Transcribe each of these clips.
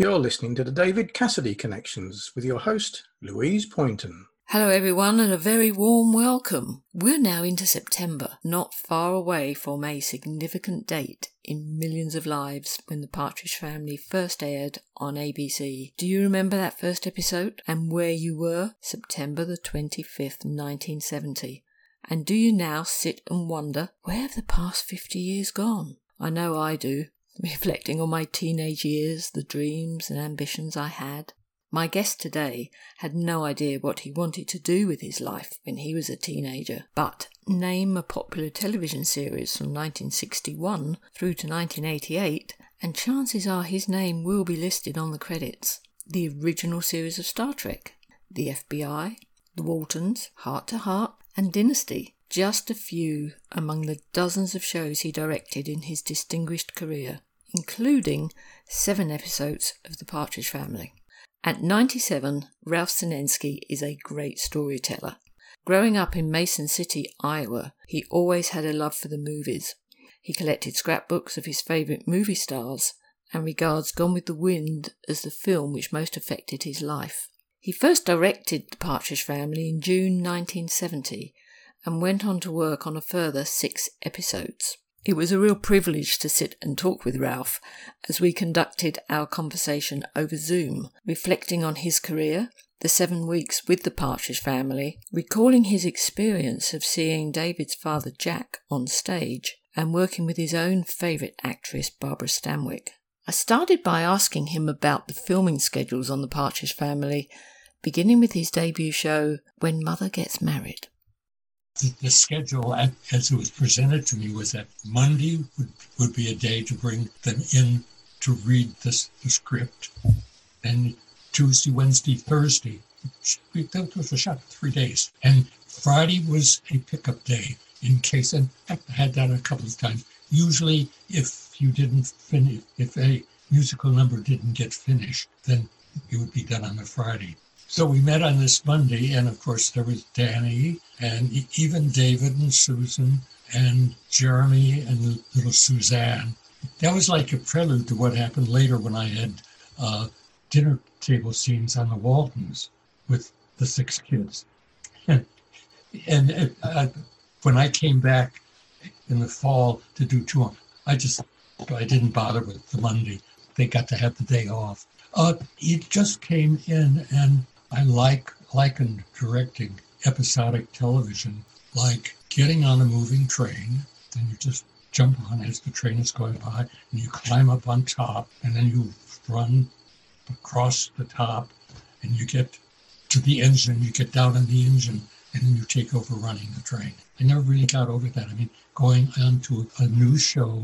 You're listening to the David Cassidy Connections with your host, Louise Poynton. Hello, everyone, and a very warm welcome. We're now into September, not far away from a significant date in millions of lives when The Partridge Family first aired on ABC. Do you remember that first episode and where you were? September the 25th, 1970. And do you now sit and wonder, where have the past 50 years gone? I know I do reflecting on my teenage years, the dreams and ambitions I had. My guest today had no idea what he wanted to do with his life when he was a teenager, but name a popular television series from 1961 through to 1988, and chances are his name will be listed on the credits. The original series of Star Trek, The FBI, The Waltons, Hart to Hart, and Dynasty, just a few among the dozens of shows he directed in his distinguished career including seven episodes of The Partridge Family. At 97, Ralph Senensky is a great storyteller. Growing up in Mason City, Iowa, he always had a love for the movies. He collected scrapbooks of his favourite movie stars and regards Gone with the Wind as the film which most affected his life. He first directed The Partridge Family in June 1970 and went on to work on a further six episodes. It was a real privilege to sit and talk with Ralph as we conducted our conversation over Zoom, reflecting on his career, the seven weeks with the Partridge family, recalling his experience of seeing David's father Jack on stage, and working with his own favourite actress Barbara Stanwyck. I started by asking him about the filming schedules on the Partridge family, beginning with his debut show, When Mother Gets Married the, the schedule as it was presented to me was that Monday would, would be a day to bring them in to read this, the script, and Tuesday, Wednesday, Thursday. That was a shot three days. And Friday was a pickup day in case, and I had that a couple of times. Usually, if you didn't finish, if a musical number didn't get finished, then it would be done on a Friday. So we met on this Monday, and of course there was Danny and even David and Susan and Jeremy and little Suzanne. That was like a prelude to what happened later when I had uh, dinner table scenes on the Waltons with the six kids. And, and uh, when I came back in the fall to do two, I just I didn't bother with the Monday. They got to have the day off. Uh, it just came in and I like likened directing episodic television like getting on a moving train, then you just jump on as the train is going by, and you climb up on top, and then you run across the top, and you get to the engine, you get down in the engine, and then you take over running the train. I never really got over that. I mean, going on to a new show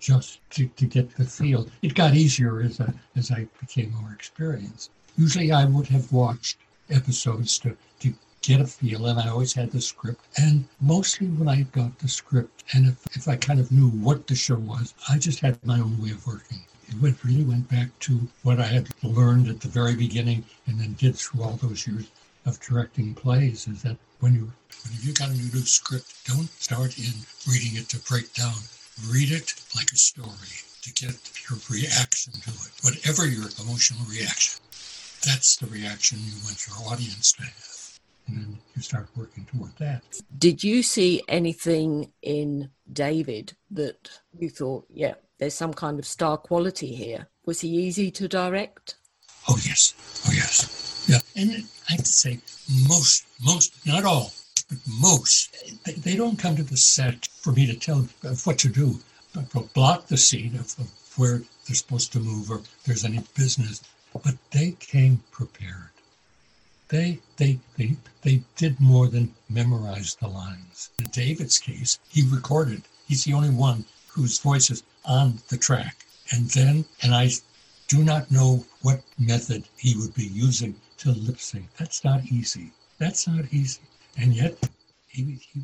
just to, to get the feel. It got easier as as I became more experienced. Usually I would have watched episodes to, to get a feel, and I always had the script. And mostly when I got the script, and if, if I kind of knew what the show was, I just had my own way of working. It went, really went back to what I had learned at the very beginning and then did through all those years of directing plays is that when you when you got a new script, don't start in reading it to break down. Read it like a story to get your reaction to it, whatever your emotional reaction that's the reaction you want your audience to have. And then you start working toward that. Did you see anything in David that you thought, yeah, there's some kind of star quality here? Was he easy to direct? Oh, yes. Oh, yes. Yeah. And I have to say, most, most, not all, but most, they, they don't come to the set for me to tell what to do, but block the scene of, of where they're supposed to move or there's any business but they came prepared. They, they, they, they did more than memorize the lines. In David's case, he recorded. He's the only one whose voice is on the track. And then, and I do not know what method he would be using to lip sync. That's not easy. That's not easy. And yet, he, he,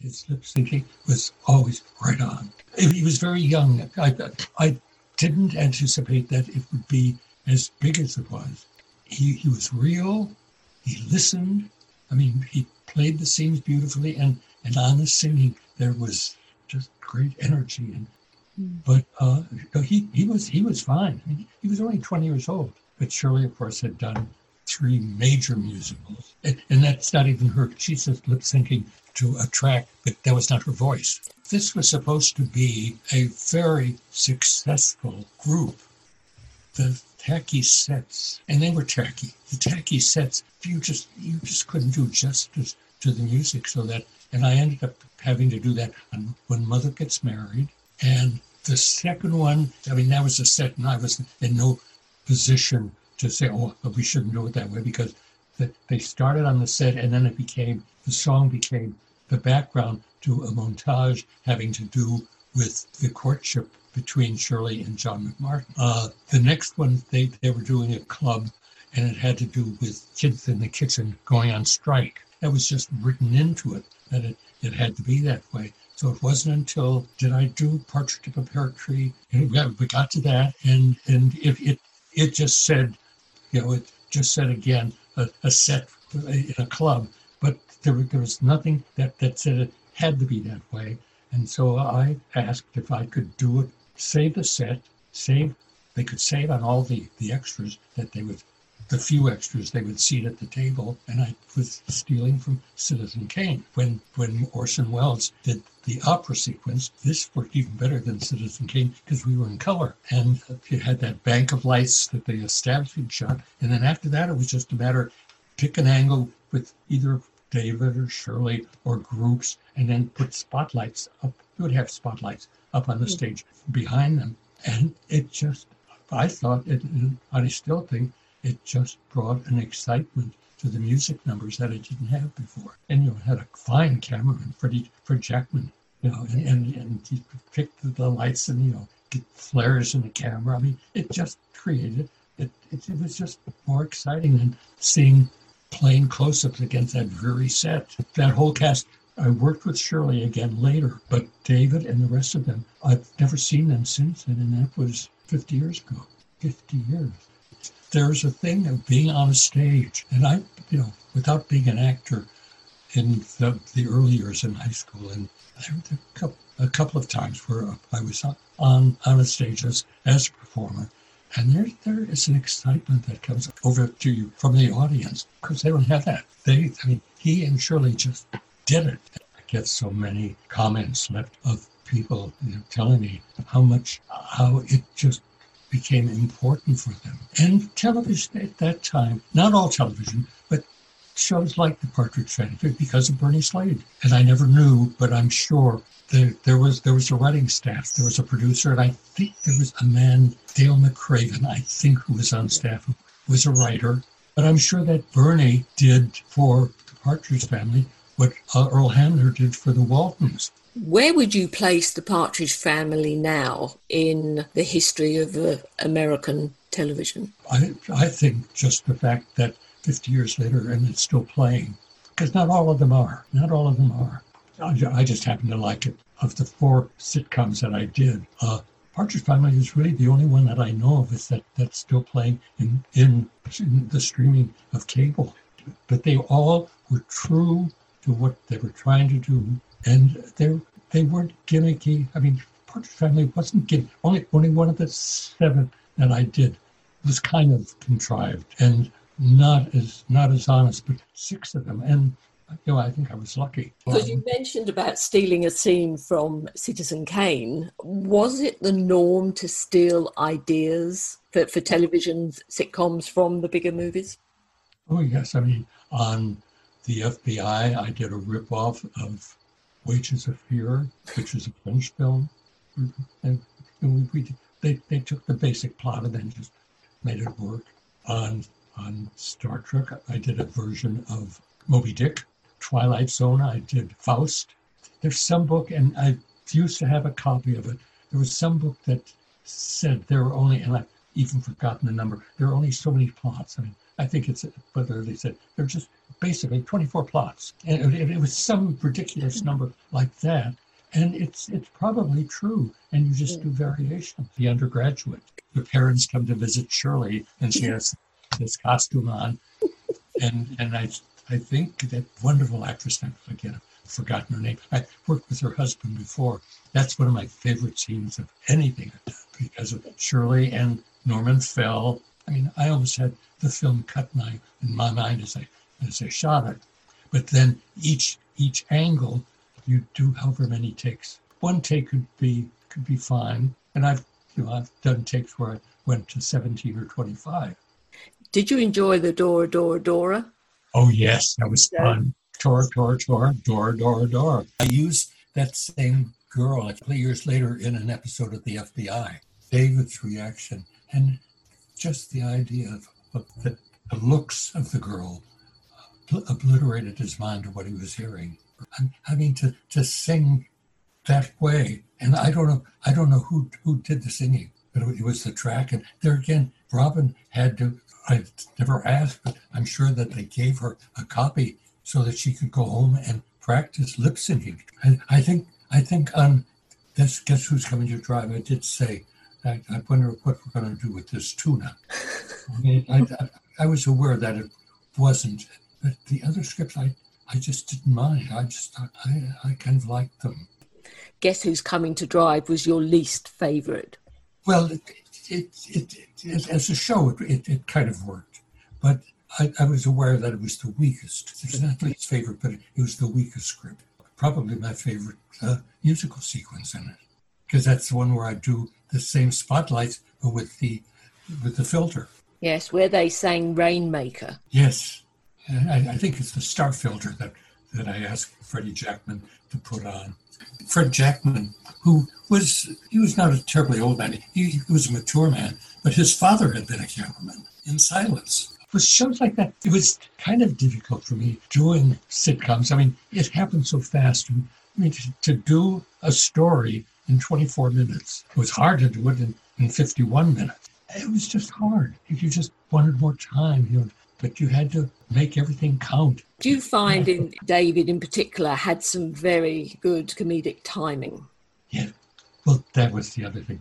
his lip syncing was always right on. He was very young. I, I didn't anticipate that it would be as big as it was. He, he was real. He listened. I mean, he played the scenes beautifully, and, and on the singing, there was just great energy. And Mm. But uh, he he was he was fine. I mean, he was only 20 years old. But Shirley, of course, had done three major musicals, and, and that's not even her. She's just lip syncing to a track, but that was not her voice. This was supposed to be a very successful group. The tacky sets, and they were tacky. The tacky sets, you just you just couldn't do justice to the music. So that, and I ended up having to do that on when Mother Gets Married, and the second one. I mean, that was a set, and I was in no position to say, "Oh, we shouldn't do it that way," because they started on the set, and then it became the song became the background to a montage having to do with the courtship between Shirley and John McMartin. Uh, the next one, they, they were doing a club and it had to do with kids in the kitchen going on strike. That was just written into it that it, it had to be that way. So it wasn't until did I do Partridge Up a Pear Tree, and we got to that, and and it it it just said, you know, it just said again a, a set in a club, but there, there was nothing that that said it had to be that way. And so I asked if I could do it save the set, save, they could save on all the, the extras that they would, the few extras they would seat at the table. And I was stealing from Citizen Kane. When, when Orson Welles did the opera sequence, this worked even better than Citizen Kane because we were in color. And it had that bank of lights that they established shot. And then after that, it was just a matter pick an angle with either David or Shirley or groups and then put spotlights up. You would have spotlights up on the mm. stage behind them. And it just, I thought, it, and I still think it just brought an excitement to the music numbers that it didn't have before. And you know, had a fine cameraman, Freddie, Fred Jackman, you know, and, and, and he picked the lights and, you know, get flares in the camera. I mean, it just created, it, it, it was just more exciting than seeing plain close-ups against that dreary set. That whole cast I worked with Shirley again later, but David and the rest of them, I've never seen them since then, and that was 50 years ago. 50 years. There's a thing of being on a stage, and I, you know, without being an actor in the, the early years in high school, and there were a couple, a couple of times where I was on, on a stage as, as a performer, and there, there is an excitement that comes over to you from the audience because they don't have that. They, I mean, he and Shirley just did it. I get so many comments left of people you know, telling me how much, how it just became important for them. And television at that time, not all television, but shows like The Partridge Family because of Bernie Slade. And I never knew, but I'm sure there, there was there was a writing staff, there was a producer, and I think there was a man, Dale McRaven, I think, who was on staff, who was a writer. But I'm sure that Bernie did for the Partridge Family what uh, Earl Hamner did for the Waltons. Where would you place the Partridge family now in the history of uh, American television? I, I think just the fact that 50 years later and it's still playing, because not all of them are. Not all of them are. I, I just happen to like it. Of the four sitcoms that I did, uh, Partridge Family is really the only one that I know of is that that's still playing in, in, in the streaming of cable. But they all were true to what they were trying to do, and they they weren't gimmicky. I mean, Partridge Family wasn't gimmicky. Only only one of the seven that I did was kind of contrived and not as not as honest, but six of them, and you know, I think I was lucky. Because you mentioned about stealing a scene from Citizen Kane. Was it the norm to steal ideas for, for television sitcoms from the bigger movies? Oh yes, I mean on the FBI, I did a ripoff of Wages of Fear, which is a French film. Mm-hmm. And, and we, we, they, they took the basic plot and then just made it work. On, on Star Trek, I did a version of Moby Dick. Twilight Zone, I did Faust. There's some book, and I used to have a copy of it. There was some book that said there were only, and I've even forgotten the number, there are only so many plots. I mean, I think it's whether they said they're just basically 24 plots. And it, it, was some ridiculous mm-hmm. number like that. And it's it's probably true. And you just do mm. variation. The undergraduate, the parents come to visit Shirley, and she has this costume on. And and I I think that wonderful actress, I forget forgotten her name. I worked with her husband before. That's one of my favorite scenes of anything I've done because of Shirley and Norman Fell. I mean, I almost had the film cut in my, in my mind as I as they shot it. But then each each angle, you do however many takes. One take could be could be fine, and I've you know I've done takes where I went to 17 or 25. Did you enjoy the Dora Dora Dora? Oh yes, that was fun. Tora Tora Tora Dora Dora Dora. I used that same girl a couple years later in an episode of the FBI. David's reaction and just the idea of, of the, the looks of the girl obliterated his mind to what he was hearing. I mean, to, to sing that way, and I don't know, I don't know who who did the singing, but it was the track. And there again, Robin had to. I never asked, but I'm sure that they gave her a copy so that she could go home and practice lip syncing. I, I think I think on this guess who's coming to drive. I did say I, I wonder what we're going to do with this tuna. I, mean, I, I, I was aware that it wasn't but the other scripts, I, I just didn't mind. I just I, I kind of liked them. Guess Who's Coming to Drive was your least favourite? Well, it, it, it, it, as a show, it, it, kind of worked. But I, I was aware that it was the weakest. It's not least favorite, but it was the weakest script. Probably my favorite uh, musical sequence in it, because that's the one where I do the same spotlights, but with the with the filter. Yes, where they sang Rainmaker. Yes, I, I, think it's the star filter that, that I asked Freddie Jackman to put on. Fred Jackman, who was, he was not a terribly old man, he, he was a mature man, but his father had been a cameraman in silents. With shows like that, it was kind of difficult for me doing sitcoms. I mean, it happened so fast. I mean, to, to do a story in 24 minutes, it was hard to do it in, in 51 minutes. It was just hard. If you just wanted more time, you know, but you had to make everything count. Do you find in David in particular had some very good comedic timing? Yeah. Well, that was the other thing.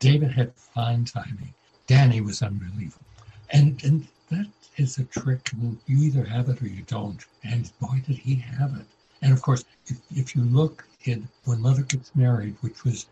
David had fine timing. Danny was unbelievable. And and that is a trick. You either have it or you don't. And boy, did he have it. And of course, if, if you look at When Mother Gets Married, which was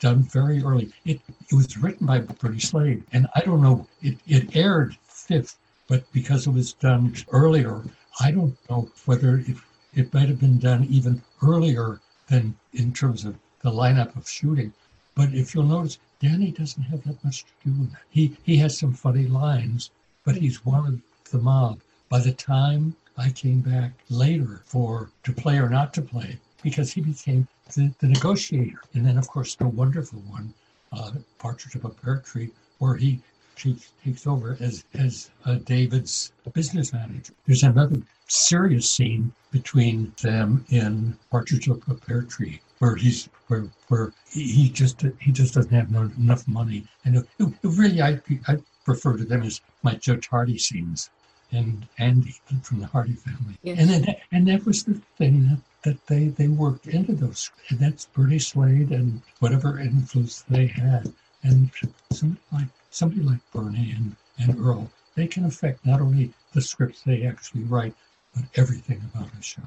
done very early, it, it was written by Bernie Slade. And I don't know, it, it aired fifth but because it was done earlier, I don't know whether it, it might have been done even earlier than in terms of the lineup of shooting. But if you'll notice, Danny doesn't have that much to do with it. He he has some funny lines, but he's one of the mob. By the time I came back later for to play or not to play, because he became the, the negotiator. And then of course the wonderful one, uh, Partridge of a Pear Tree, where he she takes over as as uh, David's business manager. There's another serious scene between them in Partridge Up a Pear Tree, where he's where where he just he just doesn't have no, enough money, and it, it really I I prefer to them as my Judge Hardy scenes and Andy from the Hardy family, yes. and then, and that was the thing that that they they worked into those, and that's Bernie Slade and whatever influence they had, and something like somebody like Bernie and, and Earl, they can affect not only the scripts they actually write, but everything about a show.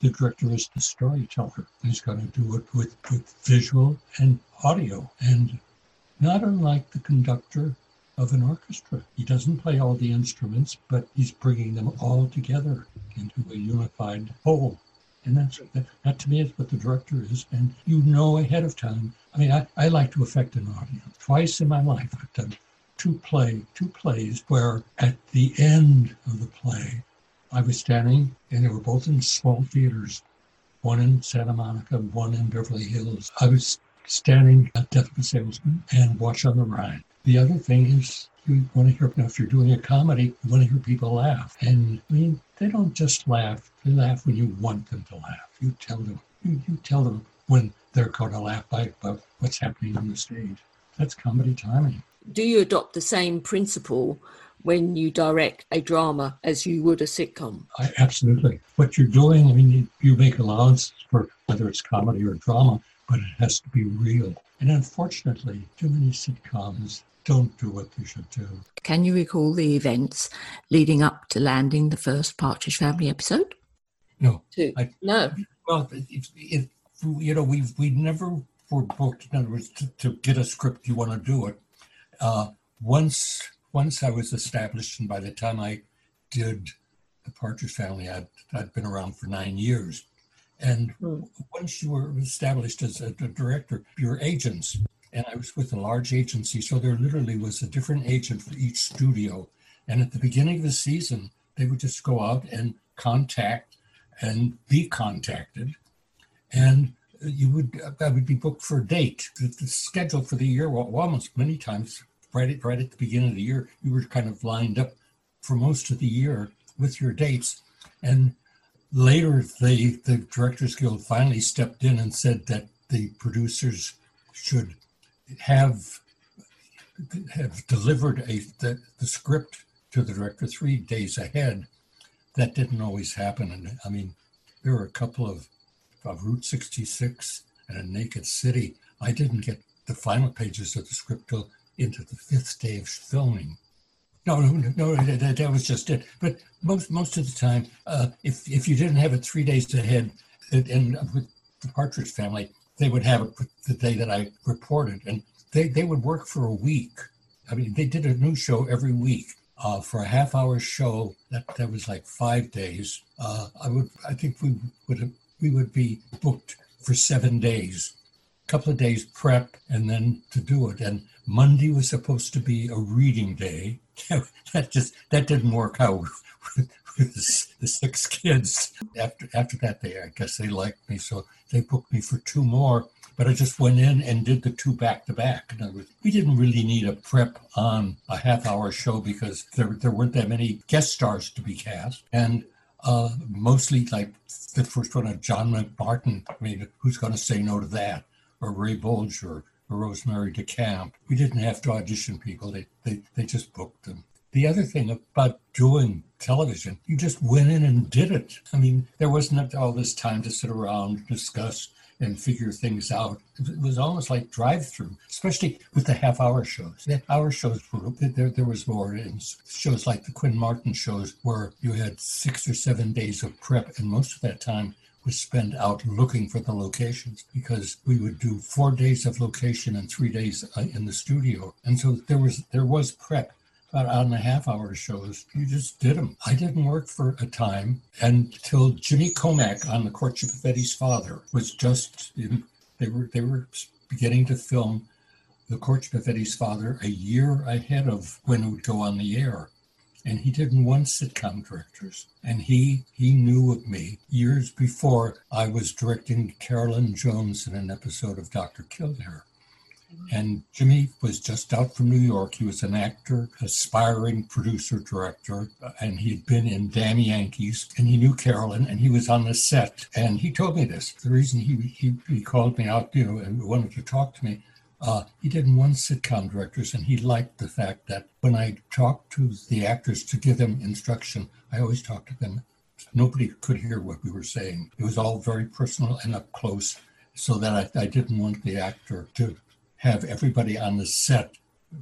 The director is the storyteller. He's got to do it with, with visual and audio. And not unlike the conductor of an orchestra. He doesn't play all the instruments, but he's bringing them all together into a unified whole. And that's that, that to me is what the director is. And you know ahead of time. I mean, I, I like to affect an audience. Twice in my life, I've done two play two plays where at the end of the play I was standing and they were both in small theaters, one in Santa Monica, one in Beverly Hills. I was standing at Death of a Salesman and Watch on the Rhine. The other thing is you want to hear now if you're doing a comedy, you want to hear people laugh. And I mean, they don't just laugh, they laugh when you want them to laugh. You tell them you, you tell them when they're gonna laugh by, by what's happening on the stage. That's comedy timing do you adopt the same principle when you direct a drama as you would a sitcom? I, absolutely. What you're doing, I mean, you, you make allowances for whether it's comedy or drama, but it has to be real. And unfortunately, too many sitcoms don't do what they should do. Can you recall the events leading up to landing the first Partridge Family episode? No. I, no. Well, it, it, you know, we we never were booked. In other words, to, to get a script, you want to do it. Uh, once once I was established, and by the time I did the Partridge Family, I'd I'd been around for nine years. And mm. once you were established as a, a director, your agents, and I was with a large agency, so there literally was a different agent for each studio. And at the beginning of the season, they would just go out and contact and be contacted. And you would, uh, I would be booked for a date. The, the schedule for the year, well, almost many times, right at, right at the beginning of the year, you were kind of lined up for most of the year with your dates. And later, the, the Directors Guild finally stepped in and said that the producers should have have delivered a the, the script to the director three days ahead. That didn't always happen, and I mean, there were a couple of of Route 66 and a Naked City. I didn't get the final pages of the script till into the fifth day of filming. No, no, no, that, that was just it. But most most of the time, uh, if if you didn't have it three days ahead, and with the Partridge Family, they would have it the day that I reported, and they they would work for a week. I mean, they did a new show every week. Uh, for a half hour show, that that was like five days. Uh, I would I think we would we would be booked for seven days, a couple of days prep, and then to do it. And Monday was supposed to be a reading day. that just that didn't work out with, with the, the, six kids. After after that, they I guess they liked me, so they booked me for two more. But I just went in and did the two back to back. In other words, we didn't really need a prep on a half hour show because there there weren't that many guest stars to be cast, and uh, mostly like the first one of John McMartin. I mean, who's going to say no to that? Or Ray Bolger or Rosemary DeCamp. We didn't have to audition people. They, they, they just booked them. The other thing about doing television, you just went in and did it. I mean, there wasn't all this time to sit around and discuss and figure things out. It was almost like drive-through, especially with the half-hour shows. The hour shows were there. There was more in shows like the Quinn Martin shows, where you had six or seven days of prep, and most of that time was spent out looking for the locations because we would do four days of location and three days uh, in the studio, and so there was there was prep about hour and a half hour shows. You just did them. I didn't work for a time until Jimmy Komack on the courtship of Eddie's father was just in, they were they were beginning to film the courtship of Eddie's father a year ahead of when it would go on the air. And he didn't want sitcom directors. And he he knew of me years before I was directing Carolyn Jones in an episode of Dr. Kildare. And Jimmy was just out from New York. He was an actor, aspiring producer, director, and he'd been in Damn Yankees. And he knew Carolyn, and he was on the set. And he told me this. The reason he he, he called me out, you know, and wanted to talk to me. Uh, he didn't want sitcom directors, and he liked the fact that when I talked to the actors to give them instruction, I always talked to them. Nobody could hear what we were saying. It was all very personal and up close, so that I, I didn't want the actor to have everybody on the set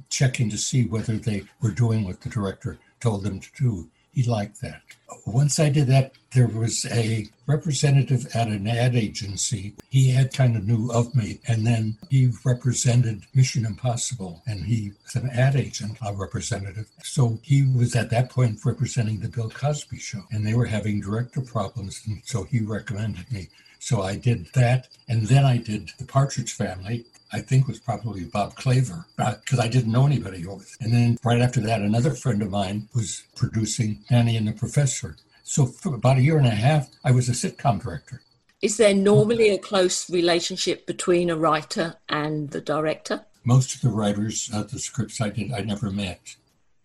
checking to see whether they were doing what the director told them to do. He liked that. Once I did that, there was a representative at an ad agency. He had kind of knew of me, and then he represented Mission Impossible, and he was an ad agent, a representative. So he was at that point representing the Bill Cosby show, and they were having director problems, and so he recommended me. So I did that, and then I did The Partridge Family, I think was probably Bob Claver, because uh, I didn't know anybody. And then right after that, another friend of mine was producing Nanny and the Professor. So for about a year and a half, I was a sitcom director. Is there normally a close relationship between a writer and the director? Most of the writers of the scripts I did, I never met.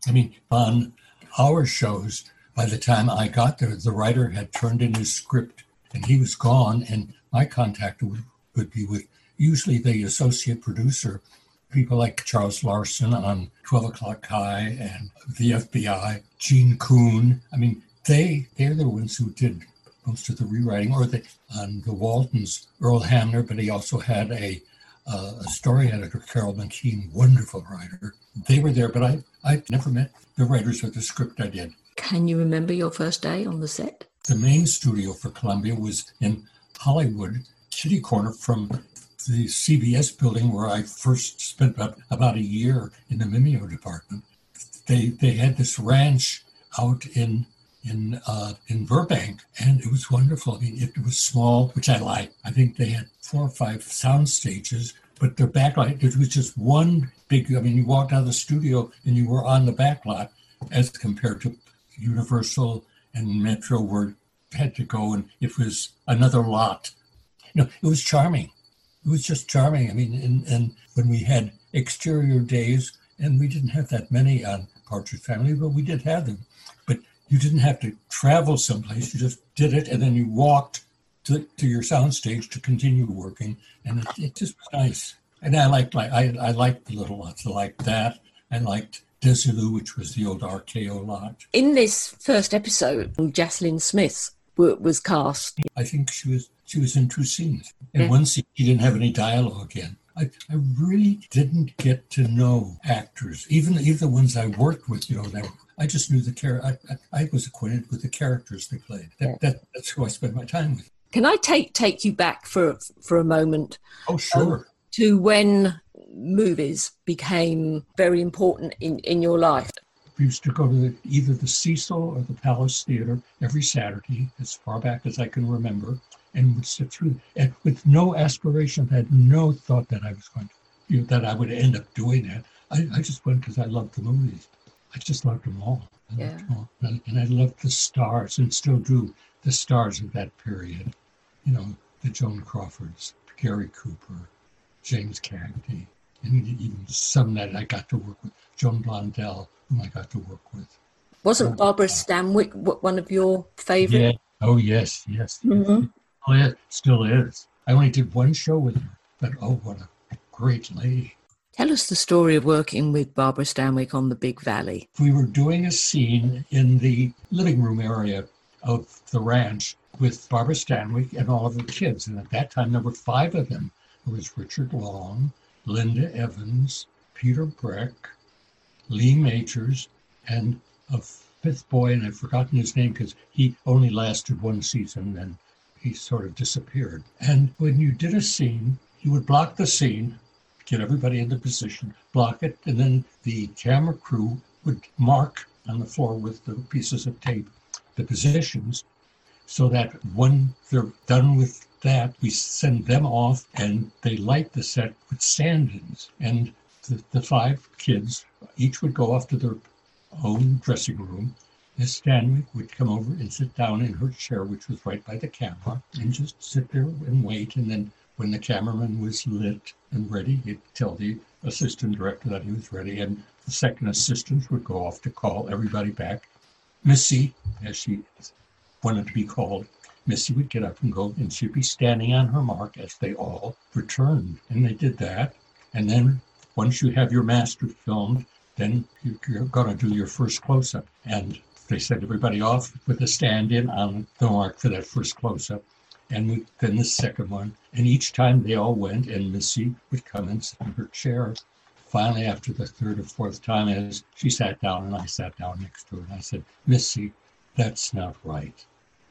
I mean, on our shows, by the time I got there, the writer had turned in his script and he was gone, and my contact would, would be with usually the associate producer, people like Charles Larson on 12 O'Clock High and the FBI, Gene Coon. I mean, they, they're the ones who did most of the rewriting, or the, on the Waltons, Earl Hamner, but he also had a, uh, a story editor, Carol McKeand, wonderful writer. They were there, but I, I never met the writers of the script I did. Can you remember your first day on the set? The main studio for Columbia was in Hollywood, kitty corner from the CBS building where I first spent about, a year in the Mimeo department. They they had this ranch out in in uh, in Burbank, and it was wonderful. I mean, it, it was small, which I like. I think they had four or five sound stages, but their backlight it was just one big. I mean, you walked out of the studio and you were on the backlot, as compared to Universal and Metro, where you had to go and it was another lot. You know, it was charming. It was just charming. I mean, and, and when we had exterior days, and we didn't have that many on Partridge Family, but we did have them. But you didn't have to travel someplace. You just did it, and then you walked to, to your soundstage to continue working, and it, it just was nice. And I liked like I, I liked the little lots. I liked that. I liked Desilu, which was the old RKO lot. In this first episode, Jaclyn Smith was cast. I think she was she was in two scenes. In Yeah. one scene, she didn't have any dialogue in. I, I really didn't get to know actors, even even the ones I worked with. You know, that I just knew the character. I, I, was acquainted with the characters they played. That, Yeah. that that's who I spent my time with. Can I take take you back for for a moment Oh, um, sure. to when movies became very important in in your life? We used to go to the, either the Cecil or the Palace Theater every Saturday, as far back as I can remember, and would sit through and with no aspiration. Had no thought that I was going to, you know, that I would end up doing that. I, I just went because I loved the movies. I just loved them all. I loved Yeah. them all. And, and I loved the stars, and still do the stars of that period. You know, the Joan Crawfords, Gary Cooper, James Cagney, and even some that I got to work with, Joan Blondell, whom I got to work with. Wasn't Barbara Stanwyck one of your favorite? Yeah. Oh yes, yes. Mhm. Oh yeah, still is. I only did one show with her, but oh, what a great lady. Tell us the story of working with Barbara Stanwyck on the Big Valley. We were doing a scene in the living room area of the ranch with Barbara Stanwyck and all of the kids. And at that time, there were five of them. It was Richard Long, Linda Evans, Peter Breck, Lee Majors, and a fifth boy, and I've forgotten his name because he only lasted one season and he sort of disappeared. And when you did a scene, you would block the scene, get everybody into position, block it, and then the camera crew would mark on the floor with the pieces of tape the positions so that when they're done with that, we send them off and they light the set with stand-ins. And the, the five kids each would go off to their own dressing room. Miss Stanwyck would come over and sit down in her chair, which was right by the camera, and just sit there and wait. And then when the cameraman was lit and ready, he'd tell the assistant director that he was ready. And the second assistant would go off to call everybody back. Missy, as she wanted to be called, Missy would get up and go, and she'd be standing on her mark as they all returned. And they did that. And then once you have your master filmed, then you- you're going to do your first close up. And they sent everybody off with a stand in on the mark for that first close up. And then the second one. And each time they all went, and Missy would come and sit in her chair. Finally, after the third or fourth time, as she sat down and I sat down next to her, and I said, Missy, that's not right.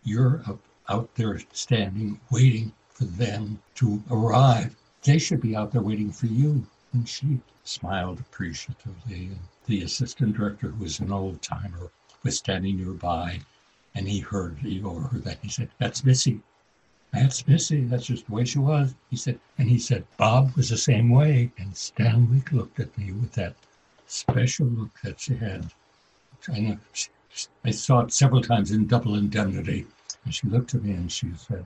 You're up, out there standing, waiting for them to arrive. They should be out there waiting for you. And she smiled appreciatively. And the assistant director, who was an old timer, was standing nearby, and he heard, he overheard that. He said, "That's Missy. That's Missy. That's just the way she was." He said, and he said, "Bob was the same way." And Stanwyck looked at me with that special look that she had. I know. I saw it several times in Double Indemnity, and she looked at me and she said,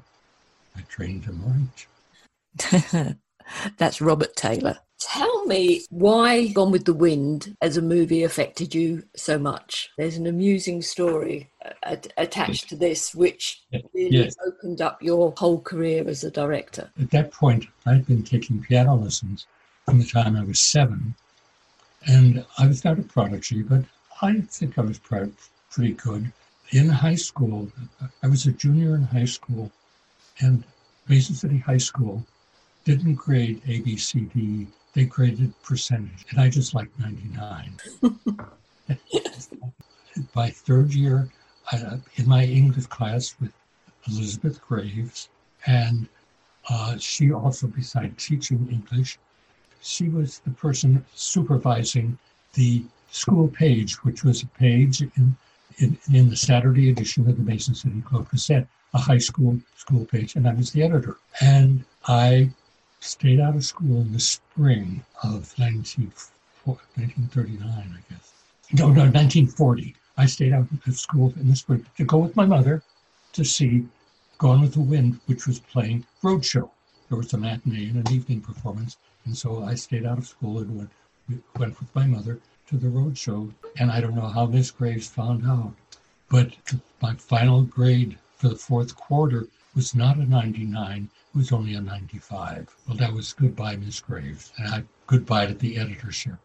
"I trained him right." That's Robert Taylor. Tell me why Gone with the Wind as a movie affected you so much. There's an amusing story uh, at- attached to this, which really Yes. opened up your whole career as a director. At that point, I'd been taking piano lessons from the time I was seven, and I was not a prodigy, but I think I was pretty good. In high school, I was a junior in high school, and Mason City High School didn't grade A, B, C, D. They graded percentage, and I just liked 99. By third year, I, in my English class with Elizabeth Graves, And uh, she also, besides teaching English, she was the person supervising the school page, which was a page in, in, in the Saturday edition of the Mason City Globe Gazette, a high school school page, and I was the editor. And I stayed out of school in the spring of 19, 1939, I guess. No, no, 1940. I stayed out of school in the spring to go with my mother to see Gone with the Wind, which was playing Roadshow. There was a matinee and an evening performance, and so I stayed out of school and went, went with my mother to the roadshow. And I don't know how Miss Graves found out, but my final grade for the fourth quarter was not a 99, it was only a 95. Well, that was goodbye, Miss Graves, and I goodbye to the editorship.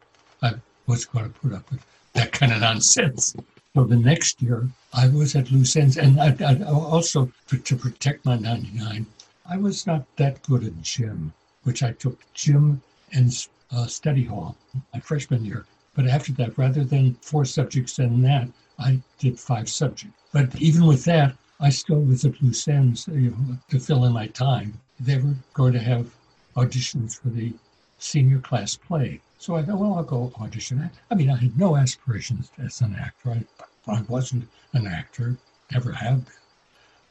I was going to put up with that kind of nonsense. So the next year, I was at loose ends, and I, I also to, to protect my 99, I was not that good at gym, which I took gym and uh, study hall my freshman year. But after that, rather than four subjects and that, I did five subjects. But even with that, I still was at loose ends you know, to fill in my time. They were going to have auditions for the senior class play. So I thought, well, I'll go audition. I mean, I had no aspirations as an actor. I, I wasn't an actor, never have been.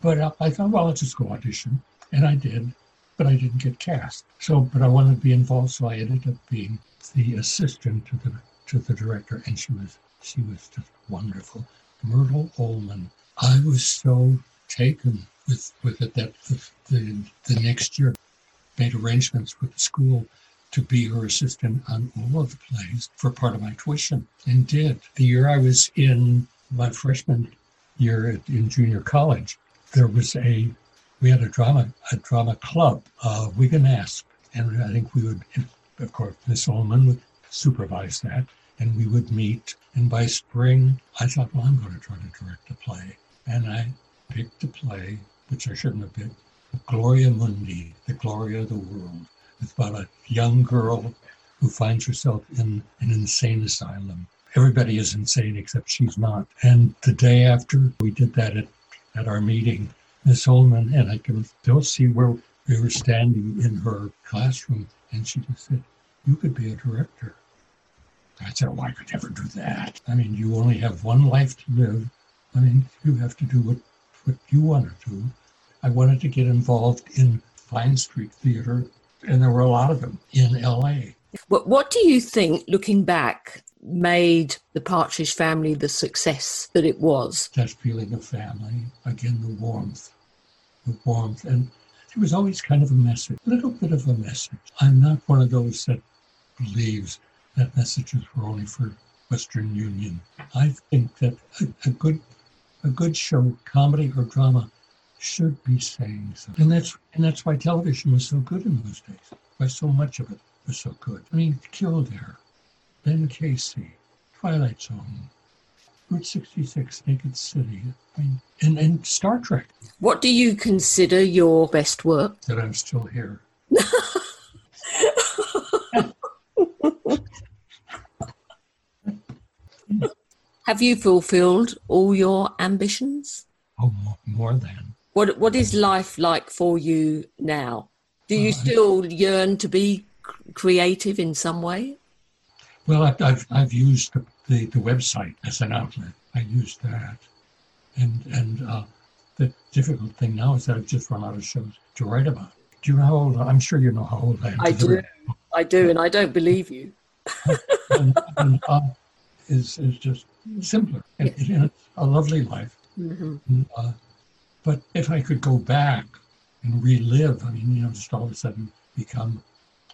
But uh, I thought, well, I'll just go audition. And I did, but I didn't get cast. So, but I wanted to be involved, so I ended up being the assistant to the to the director, and she was she was just wonderful. Myrtle Ullman. I was so taken with with it that the, the, the next year made arrangements with the school to be her assistant on all of the plays for part of my tuition and did. The year I was in my freshman year in junior college, there was a we had a drama a drama club, uh, Wigan Asp, and I think we would, of course, Miss Ullman would supervise that, and we would meet. And by spring, I thought, well, I'm going to try to direct a play, and I picked a play which I shouldn't have picked, Gloria Mundi, the Gloria of the World. It's about a young girl who finds herself in an insane asylum. Everybody is insane except she's not. And the day after we did that at, at our meeting, Miss Ullman, and I can still see where we were standing in her classroom, and she just said, You could be a director. I said, Oh, I could never do that. I mean, you only have one life to live. I mean, you have to do what, what you want to do. I wanted to get involved in Vine Street Theater and there were a lot of them in LA. What, what do you think, looking back, made the Partridge family the success that it was? That feeling of family, again, the warmth, the warmth. And there was always kind of a message, a little bit of a message. I'm not one of those that believes that messages were only for Western Union. I think that a, a good a good show, comedy or drama, should be saying something. And that's and that's why television was so good in those days. Why so much of it was so good. I mean, Kildare, Ben Casey, Twilight Zone, Route 66, Naked City, I mean, and, and Star Trek. What do you consider your best work? That I'm still here. Have you fulfilled all your ambitions? Oh, more than. What What is life like for you now? Do you still yearn to be creative in some way? Well, I've, I've, I've used the, the, the, website as an outlet. I used that. And, and uh, the difficult thing now is that I've just run out of shows to write about. Do you know how old I'm sure you know how old I am. I do. I do, and I don't believe you. and, and uh, is, is just simpler. And, yeah. it's a lovely life. Mm-hmm. Uh, but if I could go back and relive, I mean, you know, just all of a sudden become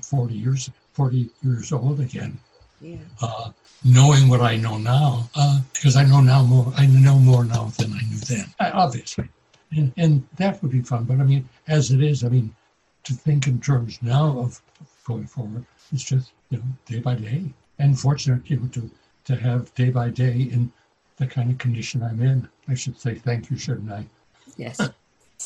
40 years, 40 years old again. Yeah. Uh, knowing what I know now, uh, because I know now more, I know more now than I knew then, obviously. And, and that would be fun. But I mean, as it is, I mean, to think in terms now of going forward, it's just, you know, day by day. And fortunate, you know, to, to have day by day in the kind of condition I'm in. I should say thank you, shouldn't I? Yes.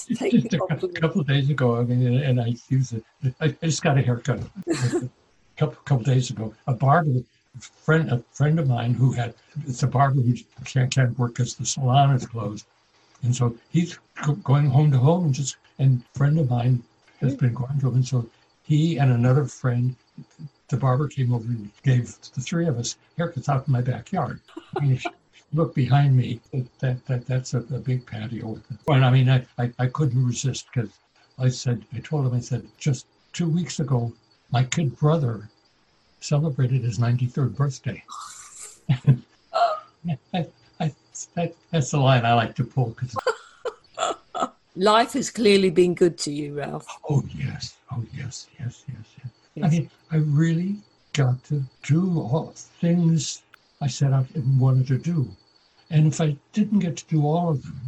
just a couple of days ago, I mean, and I use it. I, just got a haircut a couple couple days ago. A barber friend, a friend of mine who had it's a barber who can't can't work because the salon is closed And so he's going home to home and just, and friend of mine has hmm. been going to him. And so he and another friend, the barber came over and gave the three of us haircuts out in my backyard. I mean, if look behind me, that, that that's a, a big patio. And I mean, I, I, I couldn't resist because I said, I told him, I said, just two weeks ago, my kid brother celebrated his 93rd birthday. I, I, that, that's the line I like to pull. Cause, Life has clearly been good to you, Ralph. oh, yes. Oh, yes, yes, yes, yes. I mean, I really got to do all things I set out and wanted to do. And if I didn't get to do all of them,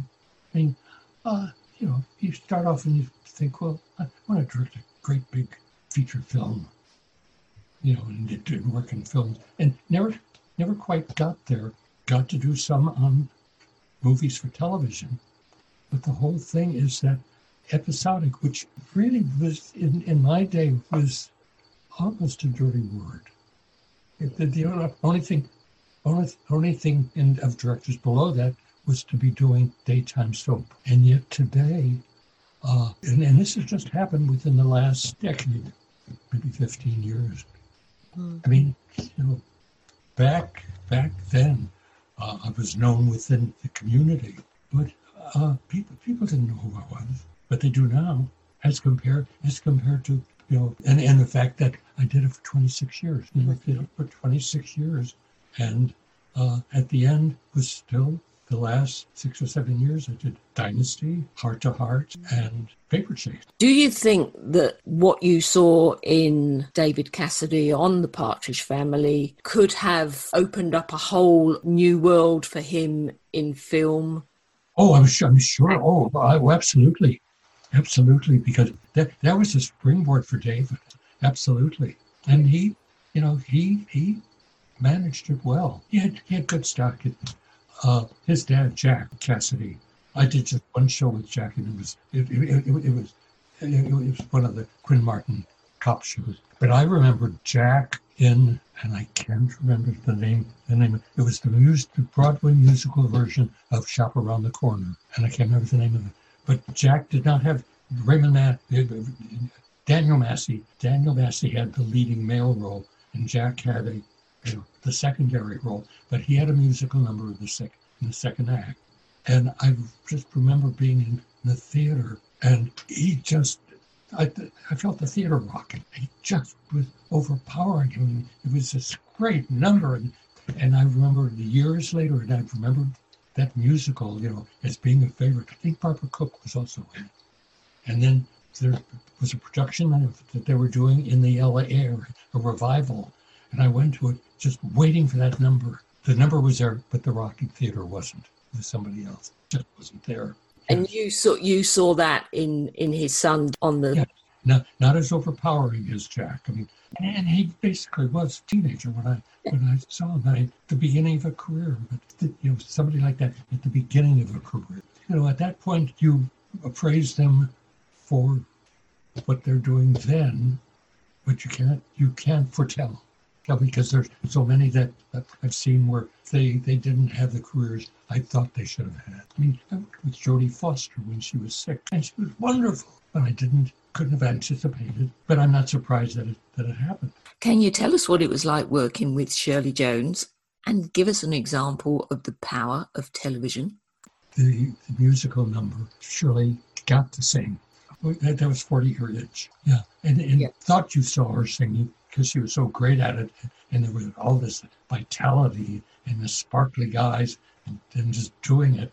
I mean, uh, you know, you start off and you think, well, I want to direct a great big feature film, you know, and did, did work in films, and never, never quite got there. Got to do some um, movies for television, but the whole thing is that episodic, which really was in, in my day was almost a dirty word. It, the, the only thing, only only thing in, of directors below that was to be doing daytime soap, and yet today, uh, and, and this has just happened within the last decade, maybe 15 years. Mm. I mean, you know, back back then, uh, I was known within the community, but uh, people people didn't know who I was, but they do now, as compared as compared to you know, and and the fact that I did it for 26 years, you know, I did it for 26 years, and uh, at the end was still the last six or seven years. I did Dynasty, Hart to Hart, and Paper Chase. Do you think that what you saw in David Cassidy on the Partridge Family could have opened up a whole new world for him in film? Oh, I'm sure. I'm sure. Oh, I- oh, absolutely, absolutely. Because that that was a springboard for David. Absolutely, and he, you know, he he managed it well. He had he had good stock. Uh, his dad, Jack Cassidy. I did just one show with Jack, and it was it it, it, it was it, it was one of the Quinn Martin cop shows. But I remember Jack in, and I can't remember the name. The name it was the, mus- the Broadway musical version of Shop Around the Corner, and I can't remember the name of it. But Jack did not have Raymond Ma- uh, Daniel Massey. Daniel Massey had the leading male role, and Jack had a you know, the secondary role. But he had a musical number in the sec in the second act, and I just remember being in the theater, and he just. I, I felt the theater rocking. He just was overpowering. Mean, it was this great number, and and I remember years later, and I remembered that musical, you know, as being a favorite. I think Barbara Cook was also in it. And then there was a production that they were doing in the LA area, a revival. And I went to it just waiting for that number. The number was there, but the Rocking Theater wasn't. It was somebody else. Just wasn't there. And you saw you saw that in in his son on the Yeah. Not not as overpowering as Jack. I mean, and he basically was a teenager when I when I saw him at the beginning of a career. But you know, somebody like that at the beginning of a career. You know, at that point, you appraise them for what they're doing then, but you can't you can't foretell. Because there's so many that, that I've seen where they they didn't have the careers I thought they should have had. I mean, I worked with Jodie Foster when she was sick, and she was wonderful, but I didn't couldn't have anticipated. But I'm not surprised that it that it happened. Can you tell us what it was like working with Shirley Jones and give us an example of the power of television? The, the musical number Shirley got to sing. That, that was 40 Year Itch. Yeah. And, and thought you saw her singing because she was so great at it. And there was all this vitality and the sparkly eyes and, and just doing it.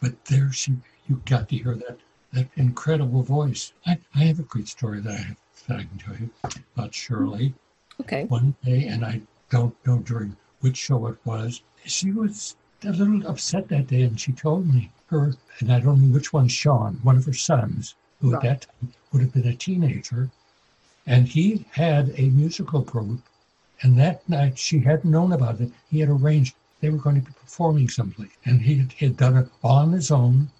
But there she, you got to hear that, that incredible voice. I, I have a great story that I, have, that I can tell you about Shirley Okay. one day, and I don't know during which show it was. She was a little upset that day, and she told me her, and I don't know which one, Sean, one of her sons, who Right. at that time would have been a teenager, and he had a musical group. And that night, she hadn't known about it. He had arranged they were going to be performing someplace, and he had, he had done it all on his own,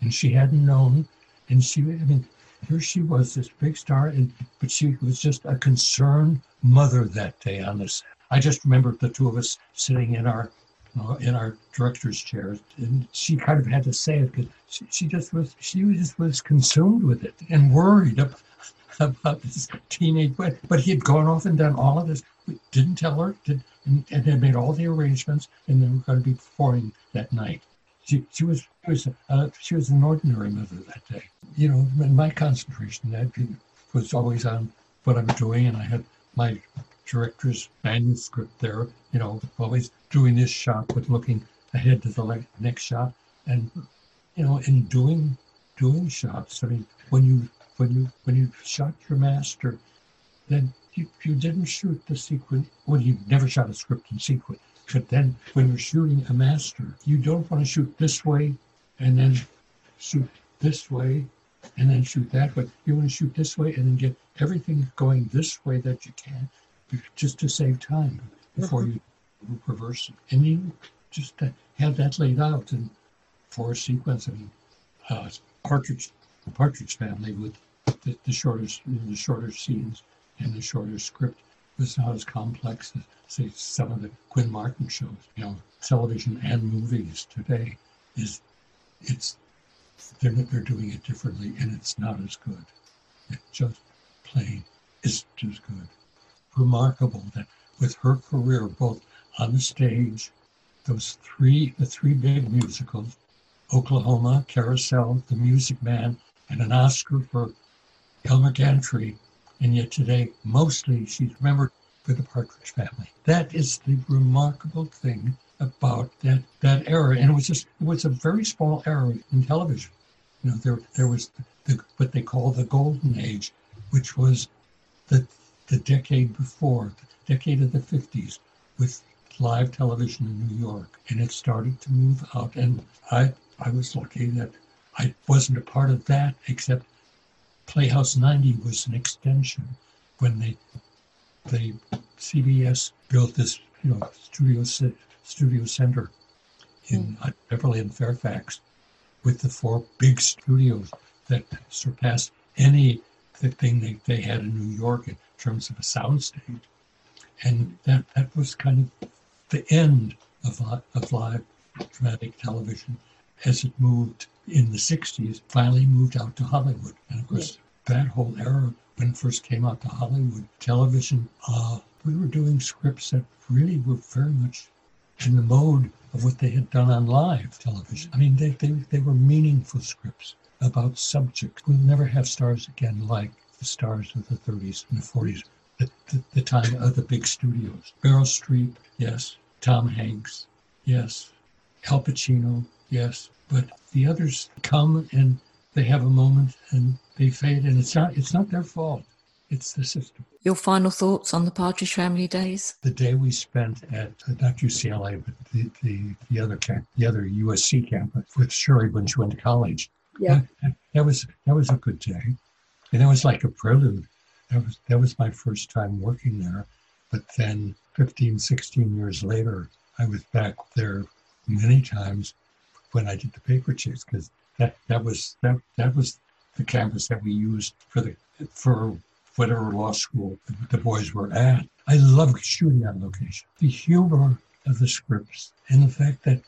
and she hadn't known. And she, I mean, here she was, this big star, and but she was just a concerned mother that day on this. I just remember the two of us sitting in our in our director's chair, and she kind of had to say it because she, she just was she just was consumed with it and worried about, about this teenage boy. But he had gone off and done all of this. We didn't tell her, did, and, and had made all the arrangements, and then we're going to be performing that night. She, she was she was uh, she was an ordinary mother that day. You know, my concentration that was always on what I'm doing, and I had my director's manuscript there, you know, always doing this shot but looking ahead to the next shot. And, you know, in doing doing shots, I mean, when you when you when you shot your master, then you, you didn't shoot the sequence well you never shot a script in sequence. But then when you're shooting a master, you don't want to shoot this way and then shoot this way and then shoot that way. You want to shoot this way and then get everything going this way that you can just to save time before you reverse. And you just have that laid out in for a sequence. I mean, uh, Partridge, the Partridge Family with the, the shorter, the shorter scenes and the shorter script was not as complex as say some of the Quinn Martin shows. You know, television and movies today is it's they're they're doing it differently and it's not as good. It just plain isn't as good remarkable that with her career, both on the stage, those three, the three big musicals, Oklahoma, Carousel, The Music Man, and an Oscar for Elmer Gantry, and yet today, mostly she's remembered for the Partridge Family. That is the remarkable thing about that that era, and it was just it was a very small era in television. You know, there there was the, what they call the golden age, which was the the decade before, the decade of the 50s, with live television in New York. And it started to move out. And I, I was lucky that I wasn't a part of that, except Playhouse 90 was an extension when they, they CBS built this, you know, studio, studio center in mm. Beverly and Fairfax with the four big studios that surpassed any the thing they, they had in New York in terms of a soundstage. And that, that was kind of the end of, of live dramatic television as it moved in the 60s, finally moved out to Hollywood. And of course, yeah. that whole era, when it first came out to Hollywood television, uh, we were doing scripts that really were very much in the mode of what they had done on live television. I mean, they, they, they were meaningful scripts about subjects. We'll never have stars again like the stars of the 30s and the 40s, the, the, the time of the big studios. Meryl Streep, yes. Tom Hanks, yes. Al Pacino, yes. But the others come and they have a moment and they fade, and it's not it's not their fault. It's the system. Your final thoughts on the Partridge Family days? The day we spent at not UCLA, but the, the, the other camp, the other USC campus with Shirley when she went to college yeah. That, was that was a good day. And it was like a prelude. That was that was my first time working there. But then 15, 16 years later, I was back there many times when I did the paper chase because that, that was that that was the campus that we used for the for whatever law school the boys were at. I love shooting on location. The humor of the scripts and the fact that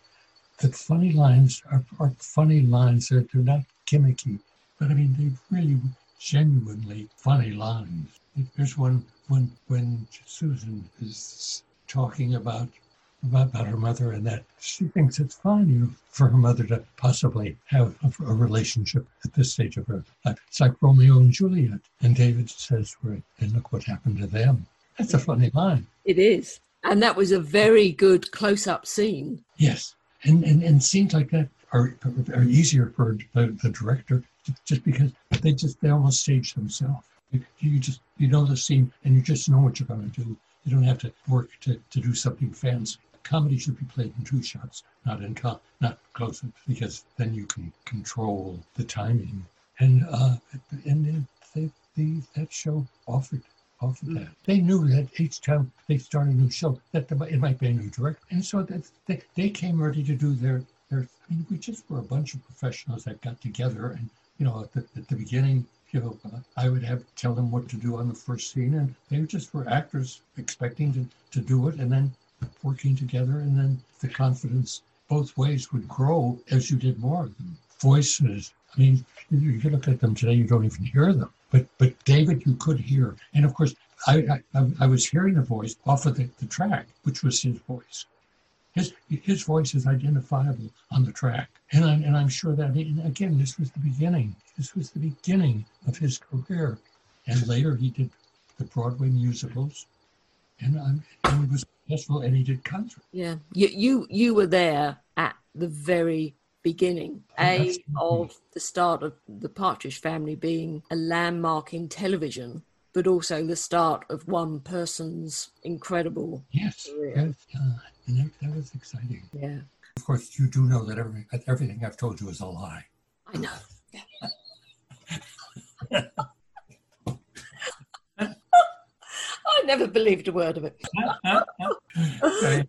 that funny lines are, are funny lines. They're, they're not gimmicky, but I mean, they're really genuinely funny lines. There's one when when Susan is talking about about, about her mother and that she thinks it's fine for her mother to possibly have a, a, relationship at this stage of her life. It's like Romeo and Juliet. And David says, right, and look what happened to them. That's a funny line. It is. And that was a very good close up scene. Yes and, and, and scenes like that are, are easier for the, the director just because they just they almost stage themselves. You, just you know the scene and you just know what you're going to do. You don't have to work to, to do something fancy. Comedy should be played in two shots, not in co- not close because then you can control the timing. And uh, and they, they, that show offered off of hmm. that. They knew that each time they start a new show, that it might be a new director. And so that they, they came ready to do their, their, I mean, we just were a bunch of professionals that got together. And, you know, at the, at the beginning, you know, I would have tell them what to do on the first scene. And they just were actors expecting to, to do it. And then working together, and then the confidence both ways would grow as you did more of them. Voices, I mean, if you look at them today, you don't even hear them. But but David, you could hear, and of course, I I, I was hearing the voice off of the, the track, which was his voice. His his voice is identifiable on the track, and I'm and I'm sure that again, this was the beginning. This was the beginning of his career, and later he did the Broadway musicals, and, I'm, and he was successful, and he did country. Yeah, you you you were there at the very beginning, a of the start of the Partridge Family being a landmark in television, but also the start of one person's incredible yes, career. Yes, uh, and that, that was exciting. Yeah. Of course, you do know that every, everything I've told you is a lie. I know. I never believed a word of it.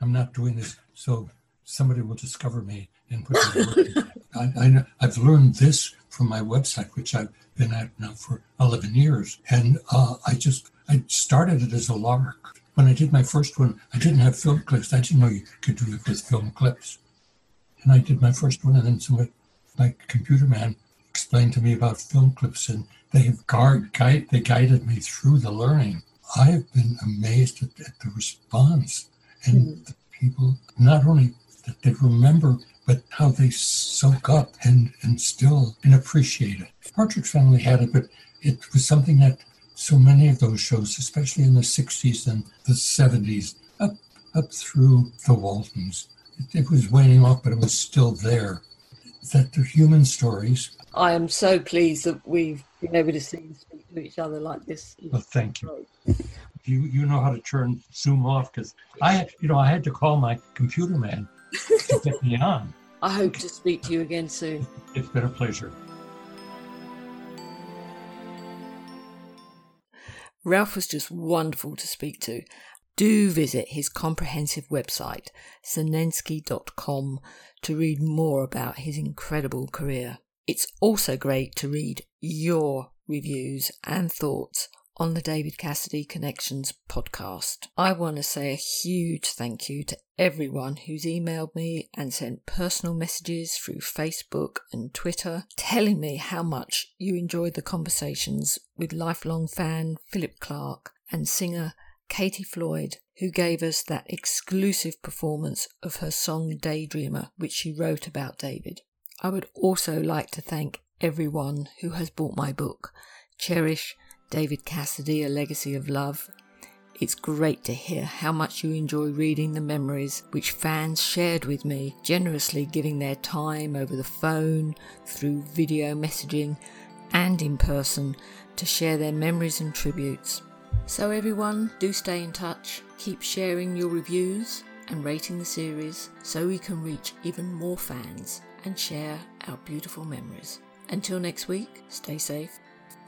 I'm not doing this so somebody will discover me and put me I, I, I've learned this from my website, which I've been at now for 11 years. And uh, I just, I started it as a lark. When I did my first one, I didn't have film clips. I didn't know you could do it with film clips. And I did my first one, and then somebody, my computer man explained to me about film clips, and they have guard, guide, they guided me through the learning. I have been amazed at, at the response and mm. the people, not only they remember, but how they soak up and, and still and appreciate it. Partridge Family had it, but it was something that so many of those shows, especially in the 60s and the 70s, up, up through the Waltons, it, it was waning off, but it was still there. That the human stories. I am so pleased that we've been able to see and speak to each other like this. Well, thank you. You you know how to turn Zoom off because I you know I had to call my computer man to get me on. I hope to speak to you again soon. It's been a pleasure. Ralph was just wonderful to speak to. Do visit his comprehensive website, senensky.com, to read more about his incredible career. It's also great to read your reviews and thoughts on the David Cassidy Connections podcast. I want to say a huge thank you to everyone who's emailed me and sent personal messages through Facebook and Twitter telling me how much you enjoyed the conversations with lifelong fan Philip Clark and singer Katie Floyd, who gave us that exclusive performance of her song Daydreamer, which she wrote about David. I would also like to thank everyone who has bought my book, Cherish David Cassidy, A Legacy of Love. It's great to hear how much you enjoy reading the memories which fans shared with me, generously giving their time over the phone, through video messaging, and in person to share their memories and tributes. So, everyone, do stay in touch, keep sharing your reviews and rating the series so we can reach even more fans and share our beautiful memories. Until next week, stay safe